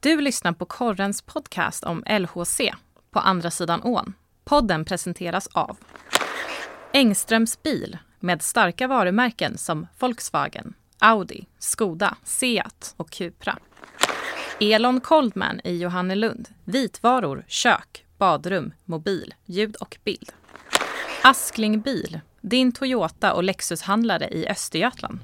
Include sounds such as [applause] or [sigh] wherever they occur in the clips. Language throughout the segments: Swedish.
Du lyssnar på Korrens podcast om LHC, På andra sidan ån. Podden presenteras av Engströms bil med starka varumärken som Volkswagen, Audi, Skoda, Seat och Cupra. Elon Coldman i Johannelund. Vitvaror, kök, badrum, mobil, ljud och bild. Askling Bil, din Toyota och Lexushandlare i Östergötland.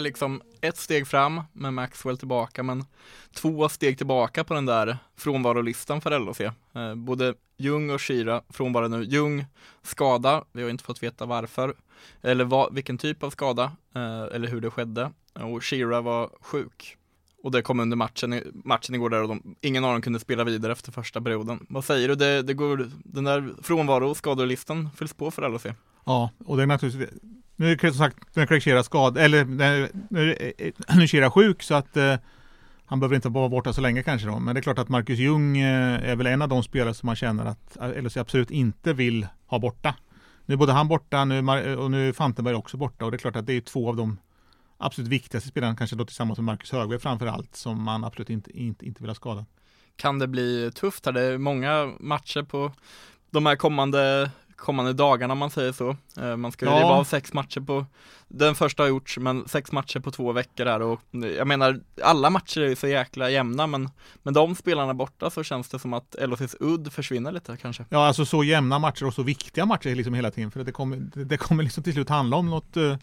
Är liksom ett steg fram med Maxwell tillbaka, men två steg tillbaka på den där frånvarolistan för LHC. Eh, både Jung och Shira frånvaro nu. Jung skada, vi har inte fått veta varför, eller vad, vilken typ av skada, eh, eller hur det skedde. Och Shira var sjuk. Och det kom under matchen, matchen igår där och de, ingen av dem kunde spela vidare efter första perioden. Vad säger du? Det, det går, den där frånvaro och skadelistan fylls på för LHC? Ja, och det är naturligtvis nu är det som sagt, nu skad, eller nu eh, är Shira sjuk så att eh, han behöver inte vara borta så länge kanske då. Men det är klart att Marcus Ljung eh, är väl en av de spelare som man känner att eh, LHC absolut inte vill ha borta. Nu är både han borta nu, och nu är Fantenberg också borta och det är klart att det är två av de absolut viktigaste spelarna, kanske då tillsammans med Marcus Högberg framför allt, som man absolut inte, inte, inte vill ha skadad. Kan det bli tufft här? Det är många matcher på de här kommande kommande dagarna om man säger så. Eh, man ska ju ja. av sex matcher på, den första har gjorts, men sex matcher på två veckor här och jag menar, alla matcher är ju så jäkla jämna, men med de spelarna borta så känns det som att LHCs udd försvinner lite kanske. Ja, alltså så jämna matcher och så viktiga matcher liksom hela tiden, för det kommer, det kommer liksom till slut handla om något eh,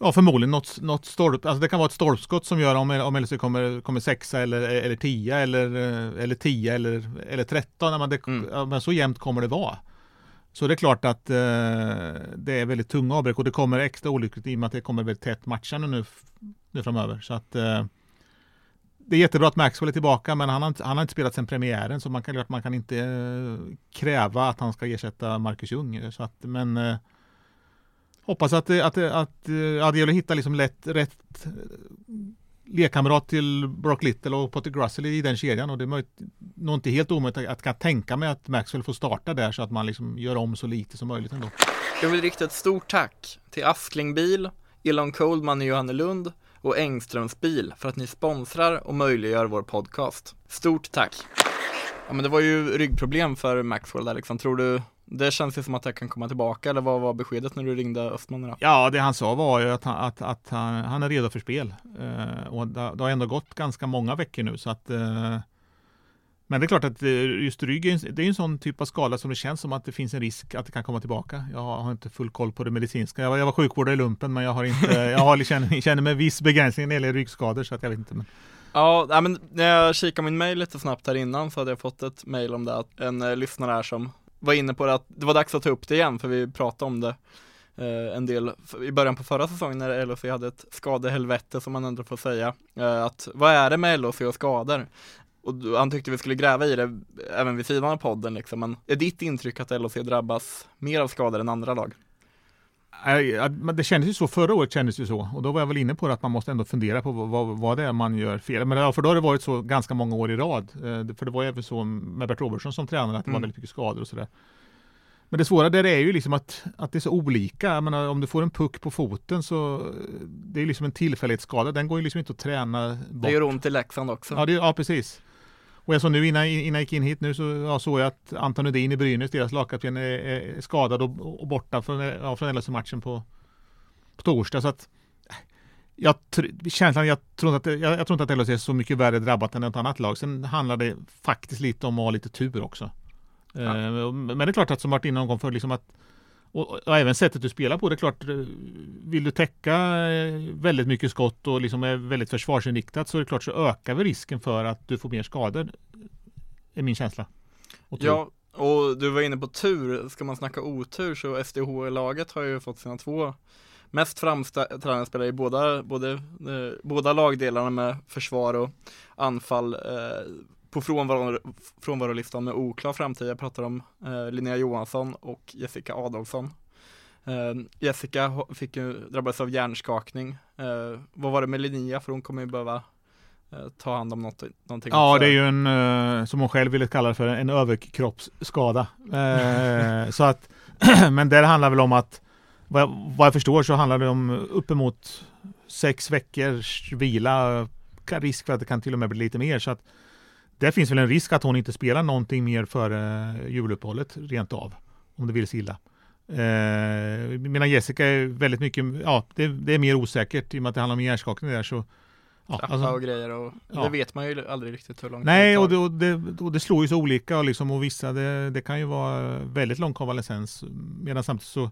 Ja förmodligen något, något stolp, alltså det kan vara ett stolpskott som gör om, om LHC kommer, kommer sexa eller, eller tia eller, eh, eller tio eller, eller tretton. Men, det, mm. men så jämnt kommer det vara. Så det är klart att eh, det är väldigt tunga avbräck och det kommer extra olyckligt i och med att det kommer väldigt tätt matchande nu, nu framöver. Så att eh, det är jättebra att Maxwell är tillbaka men han har inte, han har inte spelat sedan premiären så man kan, man kan inte eh, kräva att han ska ersätta Marcus Ljung. Så att, men eh, hoppas att, att, att, eh, att att det gäller att hitta liksom lätt, rätt lekkamrat till Brock Little och Potter Grussel i den kedjan och det är möjligt, nog inte helt omöjligt att kan tänka mig att Maxwell får starta där så att man liksom gör om så lite som möjligt ändå. Jag vill rikta ett stort tack till Askling Bil, Elon Coldman i Johannelund och Engströms bil för att ni sponsrar och möjliggör vår podcast. Stort tack! Ja men det var ju ryggproblem för Maxwell där liksom. Tror du det känns ju som att jag kan komma tillbaka, eller vad var beskedet när du ringde Östman? Ja, det han sa var ju att han, att, att han, han är redo för spel. Eh, och det, det, har ändå gått ganska många veckor nu, så att eh, men det är klart att eh, just ryggen, det är en sån typ av skada som det känns som att det finns en risk att det kan komma tillbaka. Jag har inte full koll på det medicinska. Jag var, jag var sjukvårdare i lumpen, men jag har inte, [laughs] jag har, känner, känner med viss begränsning när det gäller ryggskador, så att jag vet inte. Men... Ja, men när jag kikade min mail lite snabbt här innan så hade jag fått ett mail om det, att en eh, lyssnare här som var inne på det att det var dags att ta upp det igen för vi pratade om det eh, en del i början på förra säsongen när LHC hade ett skadehelvete som man ändå får säga. Eh, att vad är det med LHC och skador? Och han tyckte vi skulle gräva i det även vid sidan av podden liksom. Men är ditt intryck att LHC drabbas mer av skador än andra lag? Det kändes ju så, förra året kändes det så. Och då var jag väl inne på det att man måste ändå fundera på vad, vad det är man gör fel. Men för då har det varit så ganska många år i rad. Eh, för det var ju även så med Bert Robertson som tränare att det var mm. väldigt mycket skador och sådär. Men det svåra där är ju liksom att, att det är så olika. Jag menar, om du får en puck på foten så det är liksom en tillfällighetsskada. Den går ju liksom inte att träna bort. Det gör ont i Leksand också. Ja, det, ja precis. Och jag såg nu innan, innan jag gick in hit nu så ja, såg jag att Anton Udin i Brynäs, deras lagkapten, är, är, skadad och, och borta från, ja, från LHC-matchen på, på torsdag. Så att, jag, känslan, jag tror inte att, jag, jag tror inte att LHC är så mycket värre drabbat än något annat lag. Sen handlar det faktiskt lite om att ha lite tur också. Ja. Eh, men det är klart att som inne någon gång för liksom att och, och, även sättet du spelar på, det är klart, eh, vill du täcka eh, väldigt mycket skott och liksom är väldigt försvarsinriktat så är det klart så ökar vi risken för att du får mer skador. Är min känsla. Och ja, och du var inne på tur, ska man snacka otur så SDH-laget har ju fått sina två mest framträdande spelare i båda, både, eh, båda lagdelarna med försvar och anfall eh, på frånvaro, frånvarolistan med oklar framtid. Jag pratar om eh, Linnea Johansson och Jessica Adolfsson. Eh, Jessica fick ju drabbas av hjärnskakning. Eh, vad var det med Linnea? För hon kommer ju behöva eh, ta hand om något, någonting. Ja, det är ju en, eh, som hon själv ville kalla det för, en överkroppsskada. Eh, så att, [clears throat] men det handlar väl om att vad, vad jag förstår så handlar det om uppemot sex veckors vila. Risk för att det kan till och med bli lite mer. Så att det finns väl en risk att hon inte spelar någonting mer före juluppehållet rent av. Om det vill sig illa. Eh, medan Jessica är väldigt mycket, ja det, det, är mer osäkert i och med att det handlar om hjärnskakning där så Ja, alltså, och grejer och ja. det vet man ju aldrig riktigt hur långt Nej, det och det, och, det, och det slår ju så olika och, liksom, och vissa, det, det kan ju vara väldigt lång konvalescens medan samtidigt så,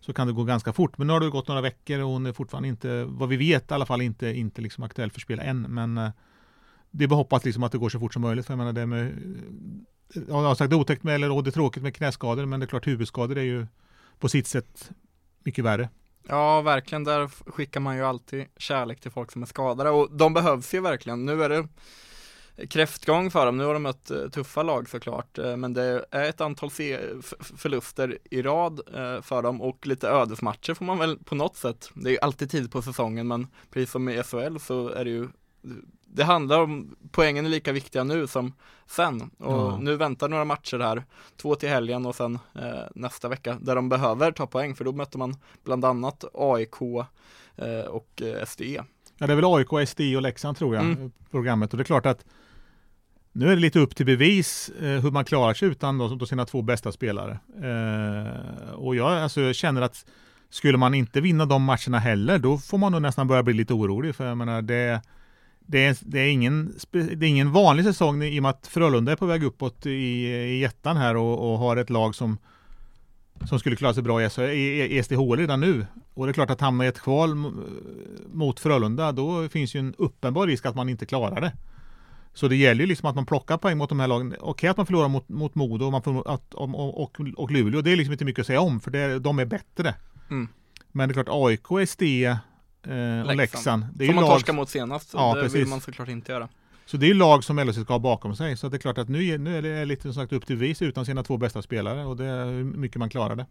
så kan det gå ganska fort. Men nu har det gått några veckor och hon är fortfarande inte, vad vi vet i alla fall, inte, inte liksom aktuell för spel än. Men eh, det är bara hoppas liksom att det går så fort som möjligt. För jag menar det med, eh, jag har sagt det är otäckt med, eller det är tråkigt med knäskador, men det är klart huvudskador är ju på sitt sätt mycket värre. Ja, verkligen. Där skickar man ju alltid kärlek till folk som är skadade och de behövs ju verkligen. Nu är det kräftgång för dem. Nu har de mött eh, tuffa lag såklart, eh, men det är ett antal förluster i rad för dem och lite ödesmatcher får man väl på något sätt. Det är ju alltid tid på säsongen, men precis som i SHL så är det ju det handlar om, poängen är lika viktiga nu som sen och ja. nu väntar några matcher här, två till helgen och sen eh, nästa vecka där de behöver ta poäng för då möter man bland annat AIK eh, och eh, SDE. Ja det är väl AIK, SDE och Leksand tror jag, mm. programmet och det är klart att nu är det lite upp till bevis eh, hur man klarar sig utan då sina två bästa spelare. Eh, och jag, alltså, jag känner att skulle man inte vinna de matcherna heller, då får man nog nästan börja bli lite orolig. För jag menar, det, det är, det, är ingen, det är ingen vanlig säsong i och med att Frölunda är på väg uppåt i, i ettan här och, och har ett lag som, som skulle klara sig bra i, i, i SDHL redan nu. Och det är klart att hamna i ett kval mot Frölunda, då finns ju en uppenbar risk att man inte klarar det. Så det gäller ju liksom att man plockar poäng mot de här lagen. Okej att man förlorar mot, mot Modo och, man får, att, och, och, och Luleå, det är liksom inte mycket att säga om, för det, de är bättre. Mm. Men det är klart, AIK, SD, eh, och Leksand. Det är som man lag... torskade mot senast, ja, det precis. vill man såklart inte göra. Så det är lag som LHC ska ha bakom sig. Så det är klart att nu, nu är det lite som sagt upp till vis utan sina två bästa spelare och det är hur mycket man klarar det.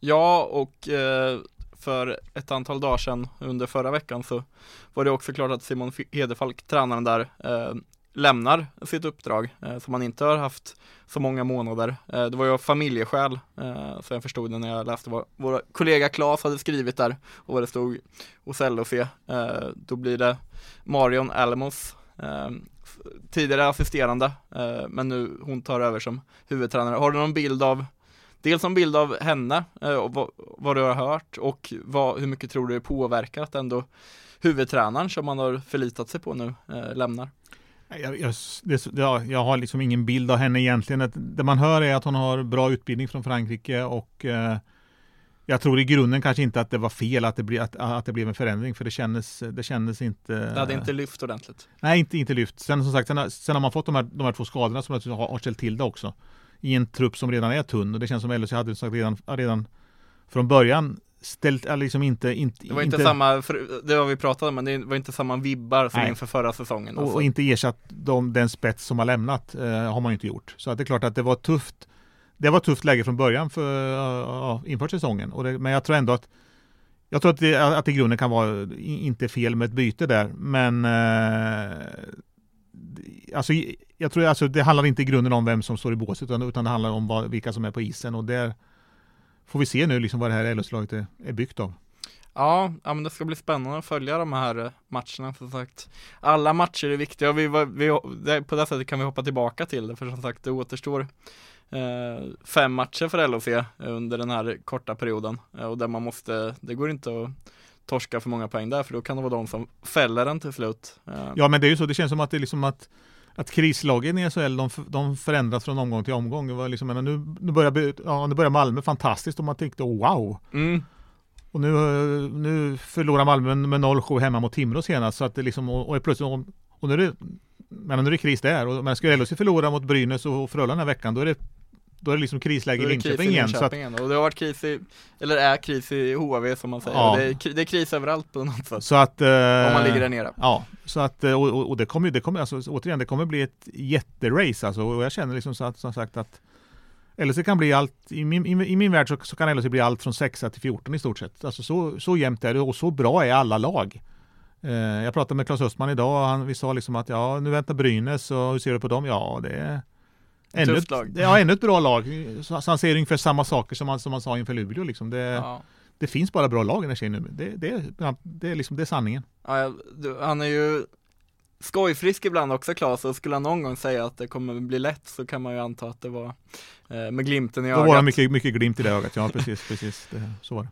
Ja, och eh, för ett antal dagar sedan under förra veckan så var det också klart att Simon Hedefalk, tränaren där, eh, lämnar sitt uppdrag eh, som han inte har haft så många månader. Eh, det var ju av familjeskäl, eh, så jag förstod det när jag läste vad vår kollega Claes hade skrivit där och vad det stod hos LOC. Eh, då blir det Marion Alamos, eh, tidigare assisterande, eh, men nu hon tar över som huvudtränare. Har du någon bild av Dels en bild av henne eh, och vad, vad, du har hört och vad, hur mycket tror du det påverkar att ändå huvudtränaren som man har förlitat sig på nu eh, lämnar? Jag, jag, det, ja, jag har liksom ingen bild av henne egentligen. Det man hör är att hon har bra utbildning från Frankrike och eh, jag tror i grunden kanske inte att det var fel att det, ble, att, att det blev en förändring för det kändes, det kändes inte Det hade inte lyft ordentligt Nej, inte, inte lyft. Sen som sagt, sen, sen har man fått de här, de här två skadorna som har, har ställt till det också i en trupp som redan är tunn och det känns som LHC hade sagt redan, redan från början ställt, liksom inte, inte Det var inte, inte samma, det var vi pratade om, men det var inte samma vibbar som nej. inför förra säsongen. Och, och, inte ersatt de, den spets som har lämnat, eh, har man inte gjort. Så att det är klart att det var tufft. Det var tufft läge från början för, uh, inför säsongen. Och det, men jag tror ändå att jag tror att det, att det i grunden kan vara inte fel med ett byte där, men eh, alltså, jag tror alltså det handlar inte i grunden om vem som står i båset utan, utan det handlar om vad, vilka som är på isen och där får vi se nu liksom vad det här LS-laget är, är byggt av. Ja, ja, men det ska bli spännande att följa de här eh, matcherna som sagt. Alla matcher är viktiga och vi, vi, på det sättet kan vi hoppa tillbaka till det för som sagt det återstår eh, fem matcher för LHC under den här korta perioden eh, och där man måste, det går inte att torska för många poäng där för då kan det vara de som fäller den till slut. Eh. Ja men det är ju så, det känns som att det är liksom att att krislagen i SHL de, de förändras från omgång till omgång. Det var liksom, nu, nu, börjar, ja, nu börjar Malmö fantastiskt och man tänkte oh, wow. Mm. Och nu, nu förlorar Malmö med 0-7 hemma mot Timrå senast. Så att det liksom, och, och plötsligt, och, och nu är det men nu är det kris där. Och, men ska LHC förlora mot Brynäs och Frölunda den här veckan, då är det då är det liksom krisläge i Linköping igen. Så att, och det har varit kris i, eller är kris i HV som man säger. Ja. Det, är, det är kris överallt på något sätt. Så att, eh, Om man ligger där nere. Ja, så att, eh, och, och det kommer det kommer, alltså, återigen, det kommer bli ett jätterace alltså. Och jag känner liksom så att, som sagt att LHC kan bli allt, i min, i, i min värld så, så kan LHC bli allt från 6 till 14 i stort sett. Alltså så, så jämnt är det och så bra är alla lag. Eh, jag pratade med Claes Östman idag och han, vi sa liksom att ja, nu väntar Brynäs och hur ser du på dem? Ja, det Ännu ett, ja, ännu ett bra lag. Så han säger ungefär samma saker som han, som han sa inför Luleå. Liksom. Det, ja. det finns bara bra lag i den här tjejen nu. Det, det, det, är liksom, det är sanningen. Ja, han är ju skojfrisk ibland också Klas och skulle han någon gång säga att det kommer bli lätt så kan man ju anta att det var eh, med glimten i ögat. Då var det mycket, mycket glimt i det ögat, ja precis, [laughs] precis, det, så var det.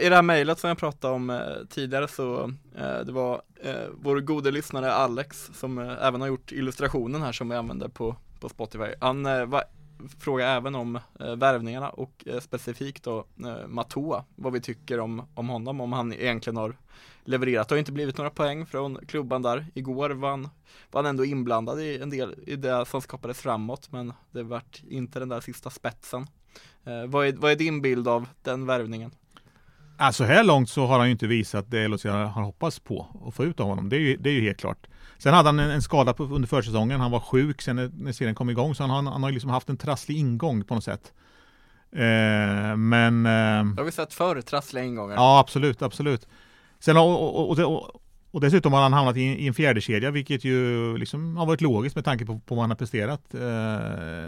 I det här mejlet som jag pratade om eh, tidigare så eh, det var eh, vår gode lyssnare Alex som även har gjort illustrationen här som vi använder på, på Spotify. Han eh, var, frågade även om eh, värvningarna och eh, specifikt då eh, Matoa, vad vi tycker om, om honom, om han egentligen har levererat. Det har inte blivit några poäng från klubban där. Igår var han, var han ändå inblandad i en del i det som skapades framåt men det vart inte den där sista spetsen. Eh, vad, är, vad är din bild av den värvningen? Alltså här långt så har han ju inte visat det LHC har hoppats på att få ut av honom. Det är ju, det är ju helt klart. Sen hade han en, en skada på, under försäsongen. Han var sjuk sen när, när serien kom igång. Så han, han har ju liksom haft en trasslig ingång på något sätt. Eh, men... Eh, det har vi sett förr, trassliga ingångar. Ja, absolut, absolut. Sen, och, och, och, och dessutom har han hamnat i, i en fjärde kedja vilket ju liksom har varit logiskt med tanke på, på vad han har presterat. Uh,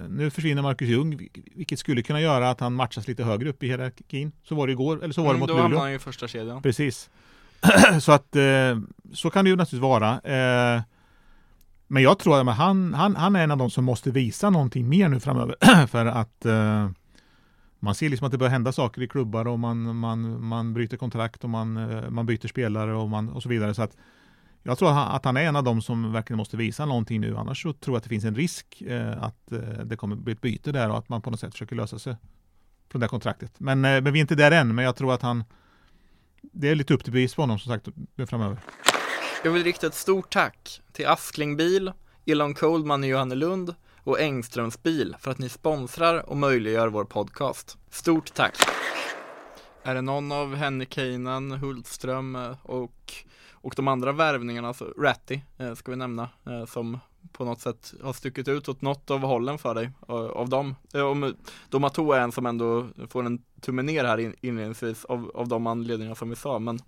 nu försvinner Marcus Ljung, vilket skulle kunna göra att han matchas lite högre upp i hierarkin. Så var det igår, eller så var mm, det mot då Luleå. Då hamnar han i första kedjan. Precis. [clears throat] så att uh, så kan det ju naturligtvis vara. Uh, men jag tror att han, han, han är en av de som måste visa någonting mer nu framöver [clears throat] för att man ser liksom att det börjar hända saker i klubbar och man, man, man bryter kontrakt och man, eh, man byter spelare och, man, och så vidare. Så att jag tror att han är en av dem som verkligen måste visa någonting nu. Annars så tror jag att det finns en risk eh, att eh, det kommer bli ett byte där och att man på något sätt försöker lösa sig från det kontraktet. Men, men vi är inte där än, men jag tror att han det är lite upp till bevis för honom som sagt framöver. Jag vill rikta ett stort tack till Askling Bil, Elon Coldman i Johannelund och Engströms bil för att ni sponsrar och möjliggör vår podcast. Stort tack! Är det någon av Henrik Heinan, Hultström eh, och, och de andra värvningarna, alltså Ratty eh, ska vi nämna, eh, som på något sätt har stuckit ut åt något av hållen för dig av dem. Om Domato är en som ändå får en tumme ner här inledningsvis av, av de anledningar som vi sa, men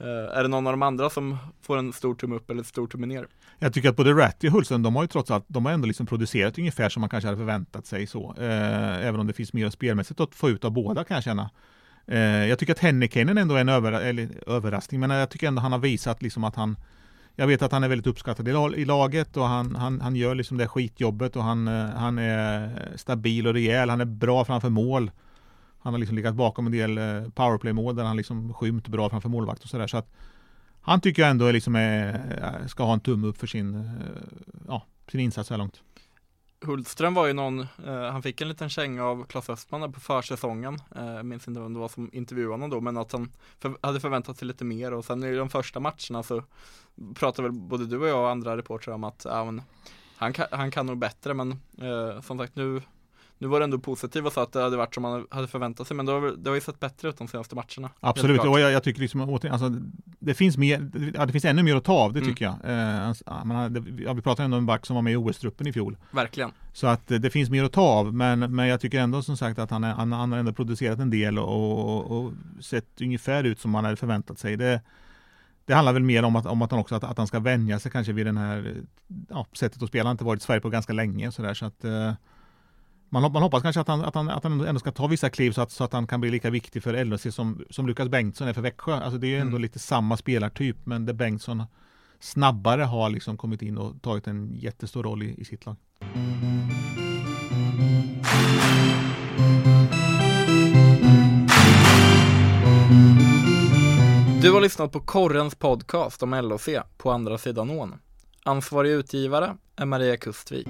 Eh, är det någon av de andra som får en stor tumme upp eller en stor tumme ner? Jag tycker att både Ratty och Hultström, de har ju trots allt, de har ändå liksom producerat ungefär som man kanske hade förväntat sig så. Eh, även om det finns mer spelmässigt att få ut av båda kan jag känna. Eh, jag tycker att Hennekainen ändå är en över, eller, överraskning, men jag tycker ändå han har visat liksom att han jag vet att han är väldigt uppskattad i laget och han, han, han gör liksom det skitjobbet och han, eh, han är stabil och rejäl. Han är bra framför mål. Han har liksom legat bakom en del eh, powerplay-mål där han liksom skymt bra framför målvakt och sådär. Så att han tycker jag ändå liksom är, ska ha en tumme upp för sin, eh, ja, sin insats så här långt. Hultström var ju någon, eh, han fick en liten känga av Claes Östman på försäsongen, eh, jag minns inte vem det var som intervjuade honom då, men att han för, hade förväntat sig lite mer och sen i de första matcherna så pratade väl både du och jag och andra reportrar om att ja, men, han, kan, han kan nog bättre, men eh, som sagt nu nu var det ändå positivt och sa att det hade varit som man hade förväntat sig, men det har, det har ju sett bättre ut de senaste matcherna. Absolut, och jag, jag, tycker liksom, alltså, det finns mer, ja, det finns ännu mer att ta av, det mm. tycker jag. Eh, man, det, ja, vi pratar ändå om en back som var med i OS-truppen i fjol. Verkligen. Så att eh, det finns mer att ta av, men, men jag tycker ändå som sagt att han, är, han, han har ändå producerat en del och, och, och, sett ungefär ut som man hade förväntat sig. Det, det handlar väl mer om att, om att han också att, att han ska vänja sig kanske vid den här ja, sättet att spela. Han har inte varit i Sverige på ganska länge så där, så att eh, man, man hoppas kanske att han, att, han, att han ändå ska ta vissa kliv så att, så att han kan bli lika viktig för LHC som, som Lukas Bengtsson är för Växjö. Alltså det är ju ändå mm. lite samma spelartyp men där Bengtsson snabbare har liksom kommit in och tagit en jättestor roll i, i sitt lag. Du har lyssnat på Korrens podcast om LHC på andra sidan ån. Ansvarig utgivare är Maria Kustvik.